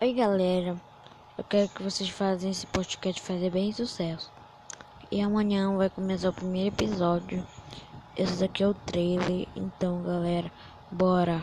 Oi galera, eu quero que vocês façam esse podcast fazer bem sucesso. E amanhã vai começar o primeiro episódio. Esse daqui é o trailer, então galera, bora!